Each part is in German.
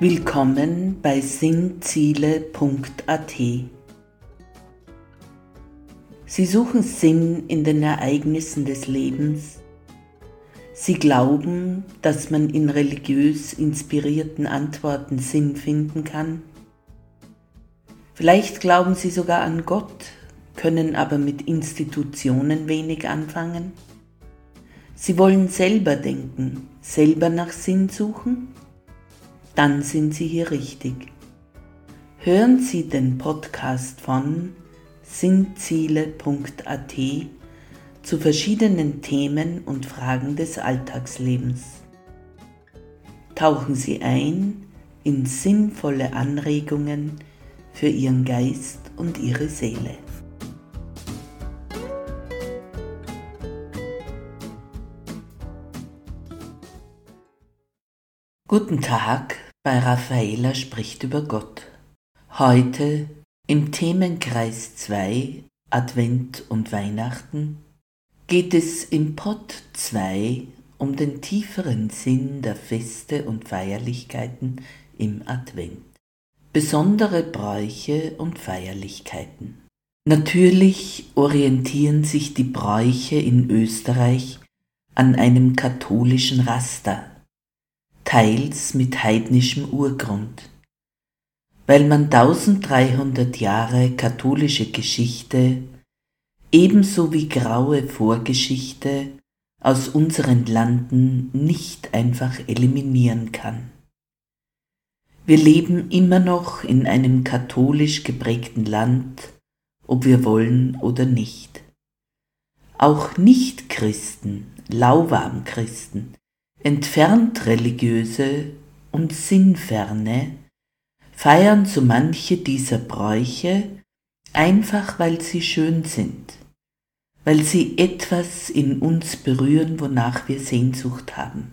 Willkommen bei sinnziele.at. Sie suchen Sinn in den Ereignissen des Lebens. Sie glauben, dass man in religiös inspirierten Antworten Sinn finden kann. Vielleicht glauben Sie sogar an Gott, können aber mit Institutionen wenig anfangen. Sie wollen selber denken, selber nach Sinn suchen dann sind Sie hier richtig. Hören Sie den Podcast von sinnziele.at zu verschiedenen Themen und Fragen des Alltagslebens. Tauchen Sie ein in sinnvolle Anregungen für Ihren Geist und Ihre Seele. Guten Tag, bei Raffaela spricht über Gott. Heute im Themenkreis 2 Advent und Weihnachten geht es im Pod 2 um den tieferen Sinn der Feste und Feierlichkeiten im Advent. Besondere Bräuche und Feierlichkeiten. Natürlich orientieren sich die Bräuche in Österreich an einem katholischen Raster teils mit heidnischem Urgrund. Weil man 1300 Jahre katholische Geschichte ebenso wie graue Vorgeschichte aus unseren Landen nicht einfach eliminieren kann. Wir leben immer noch in einem katholisch geprägten Land, ob wir wollen oder nicht. Auch Nichtchristen, Lauwarmchristen, entfernt religiöse und sinnferne feiern so manche dieser Bräuche einfach weil sie schön sind, weil sie etwas in uns berühren, wonach wir Sehnsucht haben.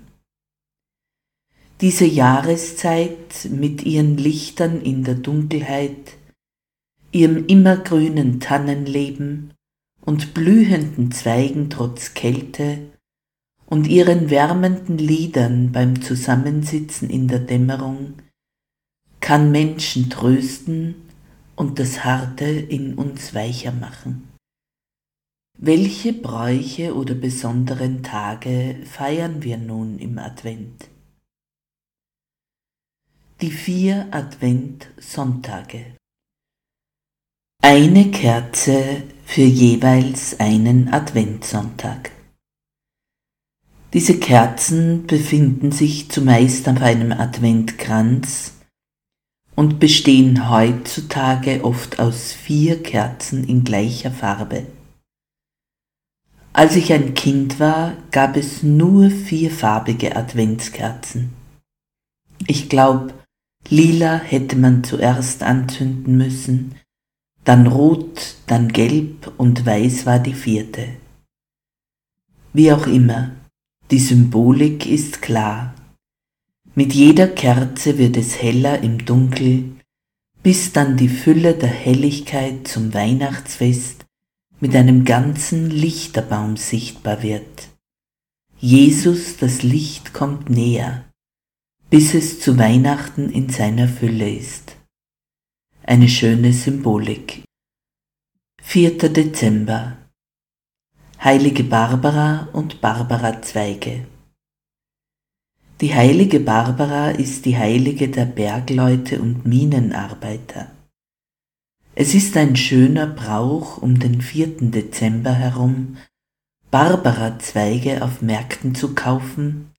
Diese Jahreszeit mit ihren Lichtern in der Dunkelheit, ihrem immergrünen Tannenleben und blühenden Zweigen trotz Kälte und ihren wärmenden Liedern beim Zusammensitzen in der Dämmerung kann Menschen trösten und das Harte in uns weicher machen. Welche Bräuche oder besonderen Tage feiern wir nun im Advent? Die vier Advent-Sonntage. Eine Kerze für jeweils einen Adventssonntag. Diese Kerzen befinden sich zumeist auf einem Adventkranz und bestehen heutzutage oft aus vier Kerzen in gleicher Farbe. Als ich ein Kind war, gab es nur vierfarbige Adventskerzen. Ich glaube, lila hätte man zuerst anzünden müssen, dann rot, dann gelb und weiß war die vierte. Wie auch immer, die Symbolik ist klar. Mit jeder Kerze wird es heller im Dunkel, bis dann die Fülle der Helligkeit zum Weihnachtsfest mit einem ganzen Lichterbaum sichtbar wird. Jesus, das Licht kommt näher, bis es zu Weihnachten in seiner Fülle ist. Eine schöne Symbolik. 4. Dezember Heilige Barbara und Barbara Zweige. Die heilige Barbara ist die Heilige der Bergleute und Minenarbeiter. Es ist ein schöner Brauch um den 4. Dezember herum, Barbara-Zweige auf Märkten zu kaufen,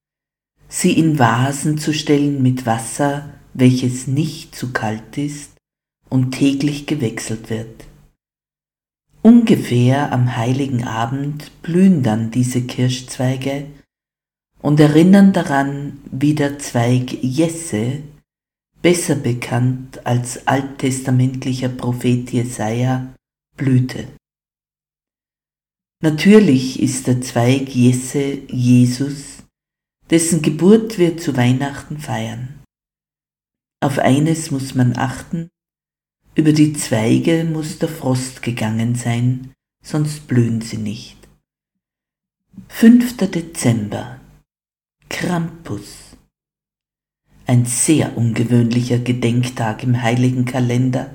sie in Vasen zu stellen mit Wasser, welches nicht zu kalt ist und täglich gewechselt wird. Ungefähr am heiligen Abend blühen dann diese Kirschzweige und erinnern daran, wie der Zweig Jesse, besser bekannt als alttestamentlicher Prophet Jesaja, blühte. Natürlich ist der Zweig Jesse Jesus, dessen Geburt wir zu Weihnachten feiern. Auf eines muss man achten, über die Zweige muss der Frost gegangen sein, sonst blühen sie nicht. 5. Dezember Krampus Ein sehr ungewöhnlicher Gedenktag im heiligen Kalender.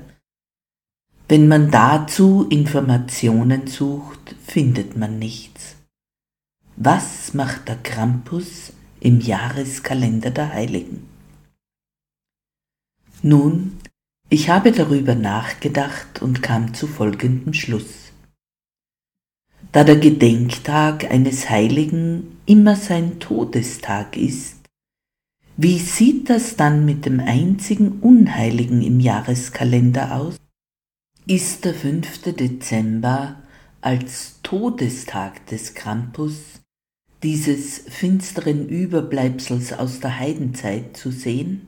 Wenn man dazu Informationen sucht, findet man nichts. Was macht der Krampus im Jahreskalender der Heiligen? Nun, ich habe darüber nachgedacht und kam zu folgendem Schluss. Da der Gedenktag eines Heiligen immer sein Todestag ist, wie sieht das dann mit dem einzigen Unheiligen im Jahreskalender aus? Ist der 5. Dezember als Todestag des Krampus, dieses finsteren Überbleibsels aus der Heidenzeit zu sehen?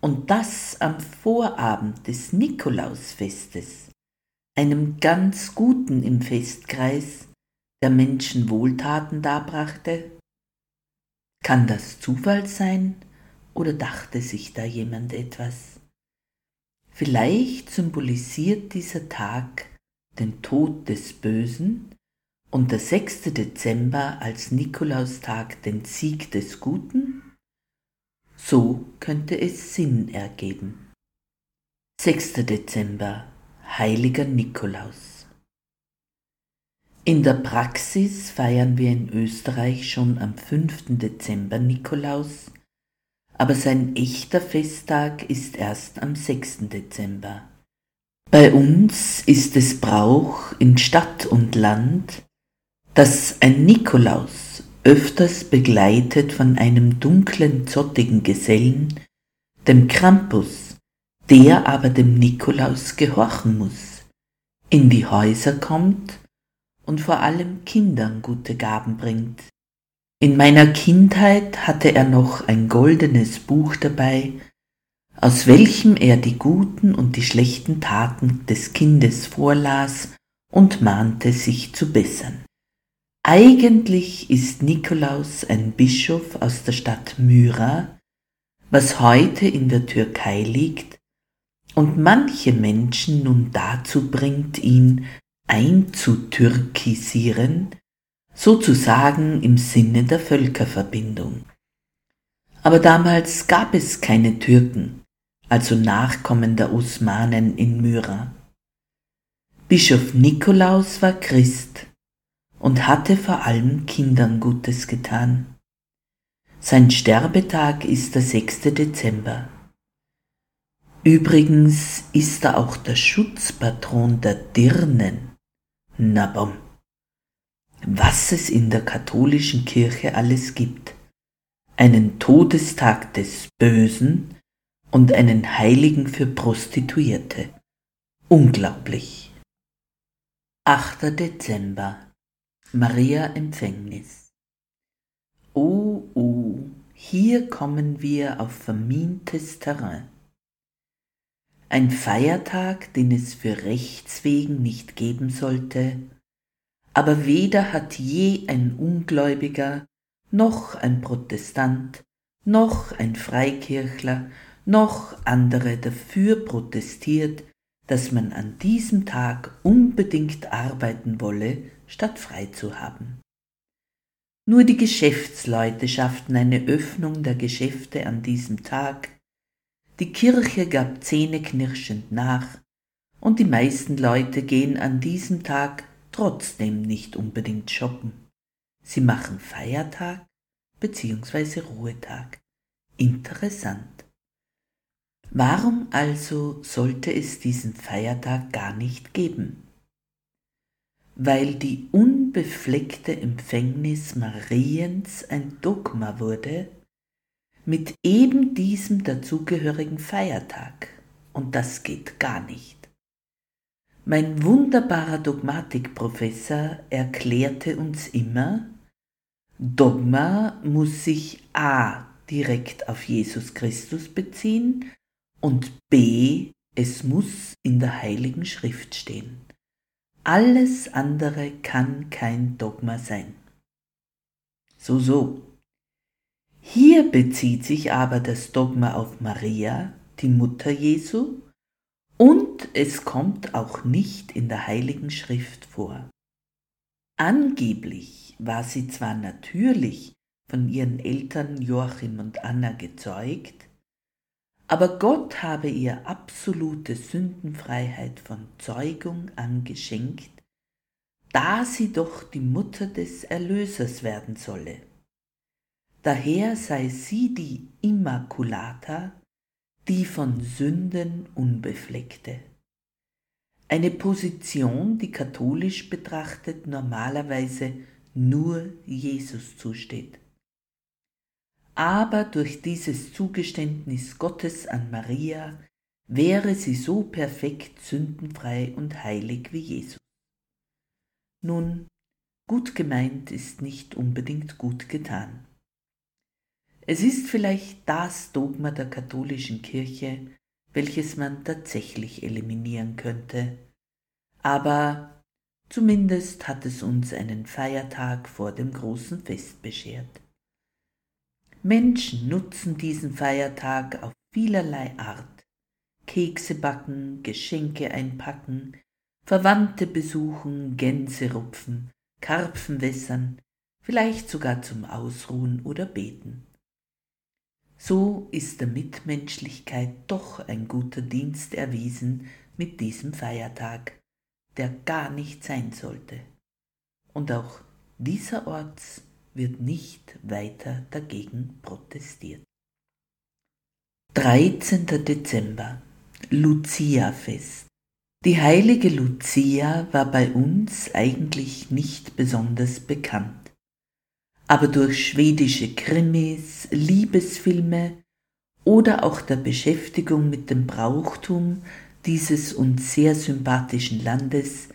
Und das am Vorabend des Nikolausfestes, einem ganz Guten im Festkreis, der Menschen Wohltaten darbrachte? Kann das Zufall sein oder dachte sich da jemand etwas? Vielleicht symbolisiert dieser Tag den Tod des Bösen und der 6. Dezember als Nikolaustag den Sieg des Guten? So könnte es Sinn ergeben. 6. Dezember Heiliger Nikolaus in der Praxis feiern wir in Österreich schon am 5. Dezember Nikolaus, aber sein echter Festtag ist erst am 6. Dezember. Bei uns ist es Brauch in Stadt und Land, dass ein Nikolaus öfters begleitet von einem dunklen, zottigen Gesellen, dem Krampus, der aber dem Nikolaus gehorchen muss, in die Häuser kommt und vor allem Kindern gute Gaben bringt. In meiner Kindheit hatte er noch ein goldenes Buch dabei, aus welchem er die guten und die schlechten Taten des Kindes vorlas und mahnte sich zu bessern. Eigentlich ist Nikolaus ein Bischof aus der Stadt Myra, was heute in der Türkei liegt, und manche Menschen nun dazu bringt, ihn einzutürkisieren, sozusagen im Sinne der Völkerverbindung. Aber damals gab es keine Türken, also Nachkommen der Osmanen in Myra. Bischof Nikolaus war Christ und hatte vor allem Kindern Gutes getan. Sein Sterbetag ist der 6. Dezember. Übrigens ist er auch der Schutzpatron der Dirnen na bom. Was es in der katholischen Kirche alles gibt. Einen Todestag des Bösen und einen Heiligen für Prostituierte. Unglaublich. 8. Dezember. Maria Empfängnis. Oh, oh, hier kommen wir auf vermintes Terrain ein Feiertag, den es für Rechts wegen nicht geben sollte, aber weder hat je ein Ungläubiger, noch ein Protestant, noch ein Freikirchler, noch andere dafür protestiert, dass man an diesem Tag unbedingt arbeiten wolle, statt frei zu haben. Nur die Geschäftsleute schafften eine Öffnung der Geschäfte an diesem Tag, die Kirche gab zähneknirschend nach, und die meisten Leute gehen an diesem Tag trotzdem nicht unbedingt shoppen. Sie machen Feiertag bzw. Ruhetag. Interessant. Warum also sollte es diesen Feiertag gar nicht geben? Weil die unbefleckte Empfängnis Mariens ein Dogma wurde, mit eben diesem dazugehörigen Feiertag. Und das geht gar nicht. Mein wunderbarer Dogmatikprofessor erklärte uns immer, Dogma muss sich a direkt auf Jesus Christus beziehen und b es muss in der heiligen Schrift stehen. Alles andere kann kein Dogma sein. So, so. Hier bezieht sich aber das Dogma auf Maria, die Mutter Jesu, und es kommt auch nicht in der Heiligen Schrift vor. Angeblich war sie zwar natürlich von ihren Eltern Joachim und Anna gezeugt, aber Gott habe ihr absolute Sündenfreiheit von Zeugung an geschenkt, da sie doch die Mutter des Erlösers werden solle. Daher sei sie die Immaculata, die von Sünden unbefleckte. Eine Position, die katholisch betrachtet normalerweise nur Jesus zusteht. Aber durch dieses Zugeständnis Gottes an Maria wäre sie so perfekt sündenfrei und heilig wie Jesus. Nun, gut gemeint ist nicht unbedingt gut getan. Es ist vielleicht das Dogma der katholischen Kirche, welches man tatsächlich eliminieren könnte, aber zumindest hat es uns einen Feiertag vor dem großen Fest beschert. Menschen nutzen diesen Feiertag auf vielerlei Art. Kekse backen, Geschenke einpacken, Verwandte besuchen, Gänse rupfen, Karpfen wässern, vielleicht sogar zum Ausruhen oder Beten. So ist der Mitmenschlichkeit doch ein guter Dienst erwiesen mit diesem Feiertag, der gar nicht sein sollte. Und auch dieser Orts wird nicht weiter dagegen protestiert. 13. Dezember Lucia-Fest Die heilige Lucia war bei uns eigentlich nicht besonders bekannt aber durch schwedische Krimis, Liebesfilme oder auch der Beschäftigung mit dem Brauchtum dieses uns sehr sympathischen Landes,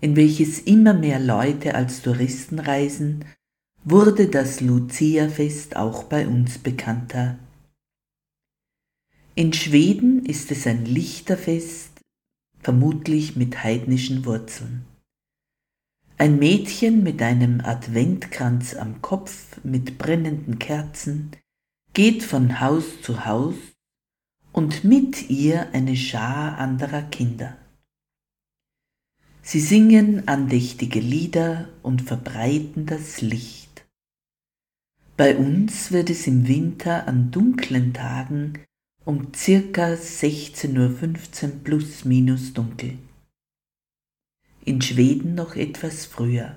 in welches immer mehr Leute als Touristen reisen, wurde das Lucia-Fest auch bei uns bekannter. In Schweden ist es ein Lichterfest, vermutlich mit heidnischen Wurzeln. Ein Mädchen mit einem Adventkranz am Kopf mit brennenden Kerzen geht von Haus zu Haus und mit ihr eine Schar anderer Kinder. Sie singen andächtige Lieder und verbreiten das Licht. Bei uns wird es im Winter an dunklen Tagen um circa 16.15 Uhr plus minus dunkel in Schweden noch etwas früher.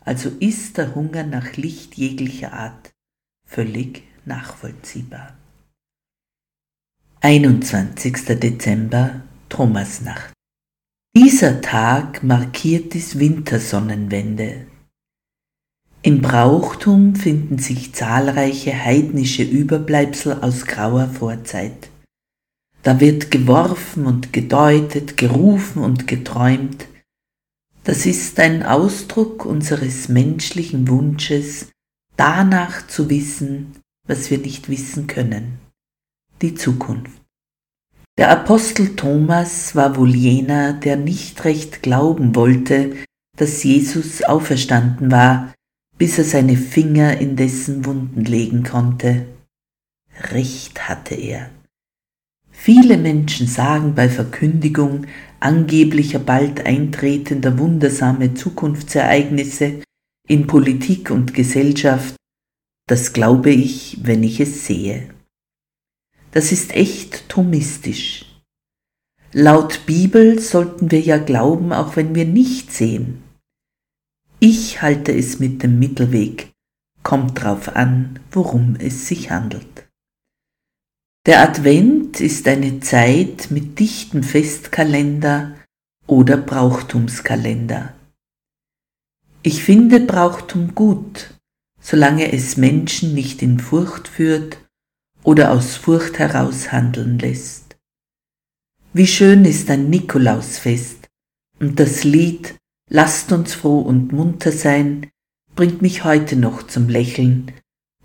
Also ist der Hunger nach Licht jeglicher Art völlig nachvollziehbar. 21. Dezember Thomasnacht. Dieser Tag markiert die Wintersonnenwende. Im Brauchtum finden sich zahlreiche heidnische Überbleibsel aus grauer Vorzeit. Da wird geworfen und gedeutet, gerufen und geträumt, das ist ein Ausdruck unseres menschlichen Wunsches, danach zu wissen, was wir nicht wissen können, die Zukunft. Der Apostel Thomas war wohl jener, der nicht recht glauben wollte, dass Jesus auferstanden war, bis er seine Finger in dessen Wunden legen konnte. Recht hatte er. Viele Menschen sagen bei Verkündigung angeblicher bald eintretender wundersame Zukunftsereignisse in Politik und Gesellschaft, das glaube ich, wenn ich es sehe. Das ist echt thomistisch. Laut Bibel sollten wir ja glauben, auch wenn wir nicht sehen. Ich halte es mit dem Mittelweg, kommt drauf an, worum es sich handelt. Der Advent ist eine Zeit mit dichtem Festkalender oder Brauchtumskalender. Ich finde Brauchtum gut, solange es Menschen nicht in Furcht führt oder aus Furcht heraus handeln lässt. Wie schön ist ein Nikolausfest und das Lied Lasst uns froh und munter sein bringt mich heute noch zum Lächeln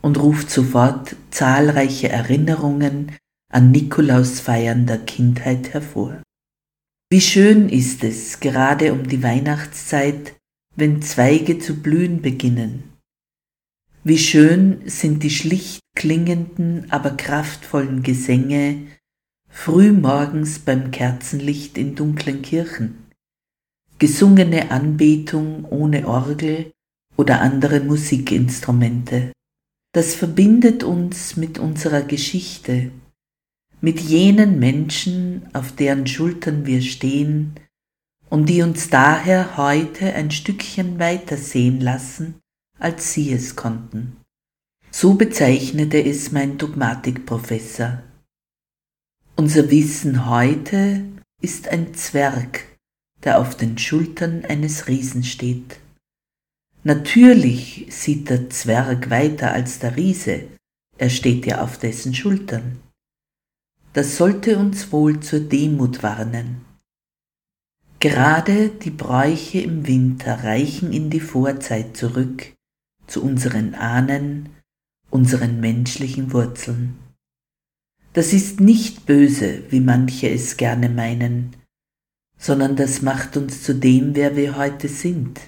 und ruft sofort zahlreiche Erinnerungen an Nikolausfeiern der Kindheit hervor. Wie schön ist es, gerade um die Weihnachtszeit, wenn Zweige zu blühen beginnen. Wie schön sind die schlicht klingenden, aber kraftvollen Gesänge frühmorgens beim Kerzenlicht in dunklen Kirchen, gesungene Anbetung ohne Orgel oder andere Musikinstrumente. Das verbindet uns mit unserer Geschichte, mit jenen Menschen, auf deren Schultern wir stehen und die uns daher heute ein Stückchen weiter sehen lassen, als sie es konnten. So bezeichnete es mein Dogmatikprofessor. Unser Wissen heute ist ein Zwerg, der auf den Schultern eines Riesen steht. Natürlich sieht der Zwerg weiter als der Riese, er steht ja auf dessen Schultern. Das sollte uns wohl zur Demut warnen. Gerade die Bräuche im Winter reichen in die Vorzeit zurück, zu unseren Ahnen, unseren menschlichen Wurzeln. Das ist nicht böse, wie manche es gerne meinen, sondern das macht uns zu dem, wer wir heute sind.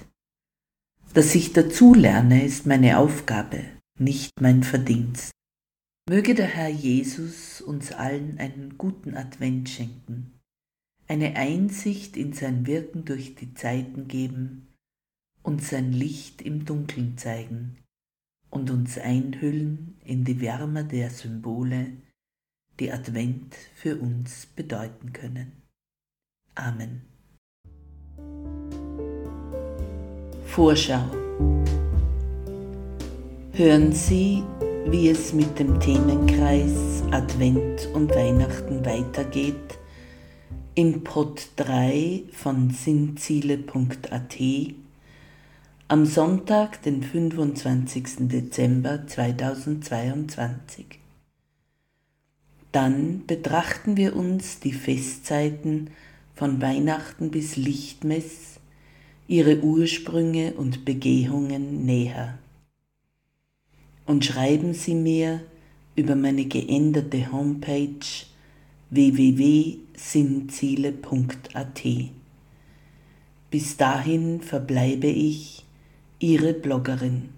Dass ich dazu lerne, ist meine Aufgabe, nicht mein Verdienst. Möge der Herr Jesus uns allen einen guten Advent schenken, eine Einsicht in sein Wirken durch die Zeiten geben und sein Licht im Dunkeln zeigen und uns einhüllen in die Wärme der Symbole, die Advent für uns bedeuten können. Amen. Vorschau. Hören Sie, wie es mit dem Themenkreis Advent und Weihnachten weitergeht im Pod 3 von sinnziele.at am Sonntag, den 25. Dezember 2022. Dann betrachten wir uns die Festzeiten von Weihnachten bis Lichtmess, ihre Ursprünge und Begehungen näher. Und schreiben Sie mir über meine geänderte Homepage www.sinnziele.at. Bis dahin verbleibe ich Ihre Bloggerin.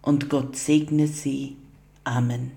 Und Gott segne Sie. Amen.